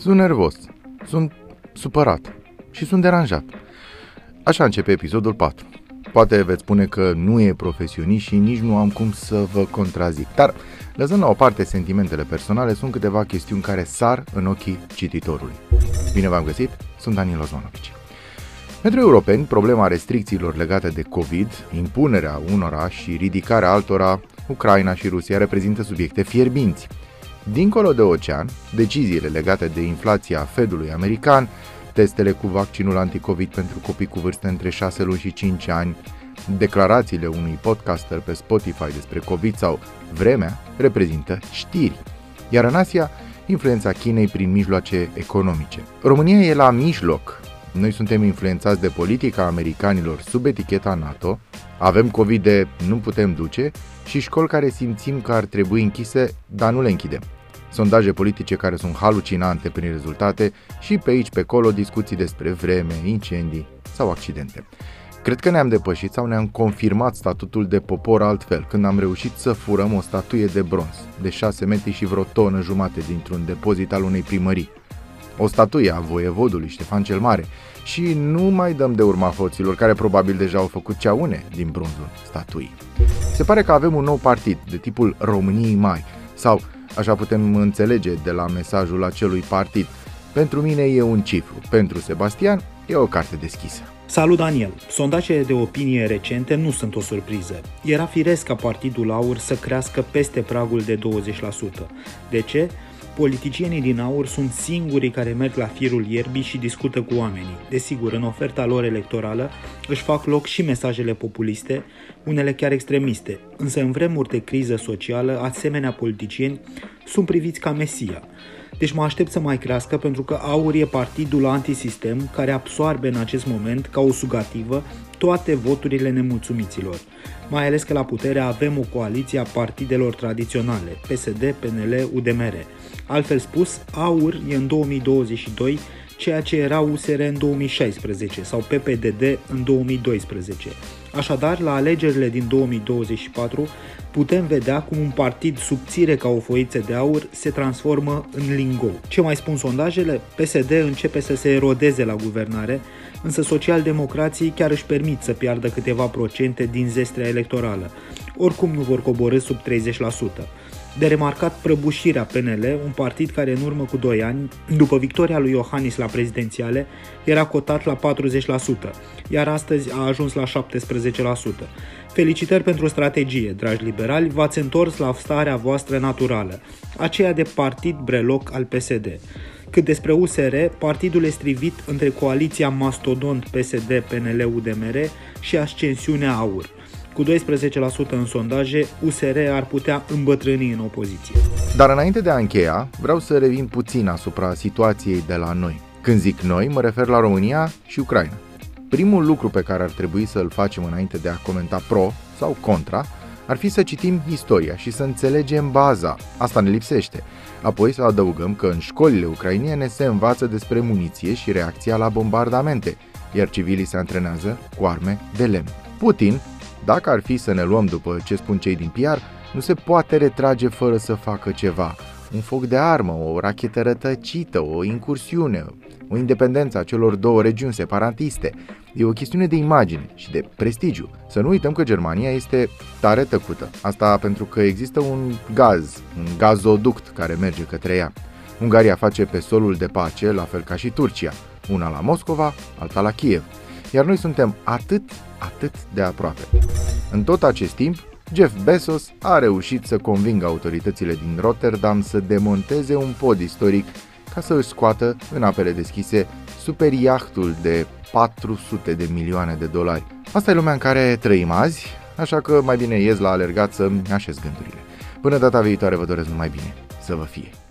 Sunt nervos, sunt supărat și sunt deranjat. Așa începe episodul 4. Poate veți spune că nu e profesionist și nici nu am cum să vă contrazic, dar lăsând la o parte sentimentele personale, sunt câteva chestiuni care sar în ochii cititorului. Bine v-am găsit, sunt Daniel Ozmanovici. Pentru europeni, problema restricțiilor legate de COVID, impunerea unora și ridicarea altora, Ucraina și Rusia reprezintă subiecte fierbinți. Dincolo de ocean, deciziile legate de inflația Fedului american, testele cu vaccinul anticovid pentru copii cu vârste între 6 luni și 5 ani, declarațiile unui podcaster pe Spotify despre COVID sau vremea reprezintă știri. Iar în Asia, influența Chinei prin mijloace economice. România e la mijloc. Noi suntem influențați de politica americanilor sub eticheta NATO, avem COVID de nu putem duce și școli care simțim că ar trebui închise, dar nu le închidem. Sondaje politice care sunt halucinante prin rezultate și pe aici, pe acolo, discuții despre vreme, incendii sau accidente. Cred că ne-am depășit sau ne-am confirmat statutul de popor altfel când am reușit să furăm o statuie de bronz de 6 metri și vreo tonă jumate dintr-un depozit al unei primării. O statuie a voievodului Ștefan cel Mare și nu mai dăm de urma hoților care probabil deja au făcut ceaune din bronzul statuii. Se pare că avem un nou partid de tipul României Mai sau, așa putem înțelege de la mesajul acelui partid, pentru mine e un cifru, pentru Sebastian e o carte deschisă. Salut Daniel! Sondajele de opinie recente nu sunt o surpriză. Era firesc ca Partidul Aur să crească peste pragul de 20%. De ce? Politicienii din aur sunt singurii care merg la firul ierbii și discută cu oamenii. Desigur, în oferta lor electorală își fac loc și mesajele populiste, unele chiar extremiste, însă în vremuri de criză socială, asemenea politicieni sunt priviți ca mesia. Deci mă aștept să mai crească pentru că AUR e partidul antisistem care absoarbe în acest moment, ca o sugativă, toate voturile nemulțumiților. Mai ales că la putere avem o coaliție a partidelor tradiționale, PSD, PNL, UDMR. Altfel spus, AUR e în 2022 ceea ce era USR în 2016 sau PPDD în 2012. Așadar, la alegerile din 2024 putem vedea cum un partid subțire ca o foiță de aur se transformă în lingou. Ce mai spun sondajele? PSD începe să se erodeze la guvernare, însă socialdemocrații chiar își permit să piardă câteva procente din zestrea electorală. Oricum nu vor coborâ sub 30%. De remarcat prăbușirea PNL, un partid care în urmă cu 2 ani, după victoria lui Iohannis la prezidențiale, era cotat la 40%, iar astăzi a ajuns la 17%. Felicitări pentru strategie, dragi liberali, v-ați întors la starea voastră naturală, aceea de partid breloc al PSD. Cât despre USR, partidul e strivit între coaliția mastodont PSD-PNL-UDMR și ascensiunea AUR. Cu 12% în sondaje, USR ar putea îmbătrâni în opoziție. Dar înainte de a încheia, vreau să revin puțin asupra situației de la noi. Când zic noi, mă refer la România și Ucraina. Primul lucru pe care ar trebui să-l facem înainte de a comenta pro sau contra ar fi să citim istoria și să înțelegem baza. Asta ne lipsește. Apoi să adăugăm că în școlile ucrainiene se învață despre muniție și reacția la bombardamente, iar civilii se antrenează cu arme de lemn. Putin dacă ar fi să ne luăm după ce spun cei din PR, nu se poate retrage fără să facă ceva. Un foc de armă, o rachetă rătăcită, o incursiune, o independență a celor două regiuni separatiste. E o chestiune de imagine și de prestigiu. Să nu uităm că Germania este tare tăcută. Asta pentru că există un gaz, un gazoduct care merge către ea. Ungaria face pe solul de pace, la fel ca și Turcia, una la Moscova, alta la Kiev. Iar noi suntem atât atât de aproape. În tot acest timp, Jeff Bezos a reușit să convingă autoritățile din Rotterdam să demonteze un pod istoric ca să își scoată în apele deschise super iahtul de 400 de milioane de dolari. Asta e lumea în care trăim azi, așa că mai bine ies la alergat să-mi așez gândurile. Până data viitoare vă doresc numai bine. Să vă fie!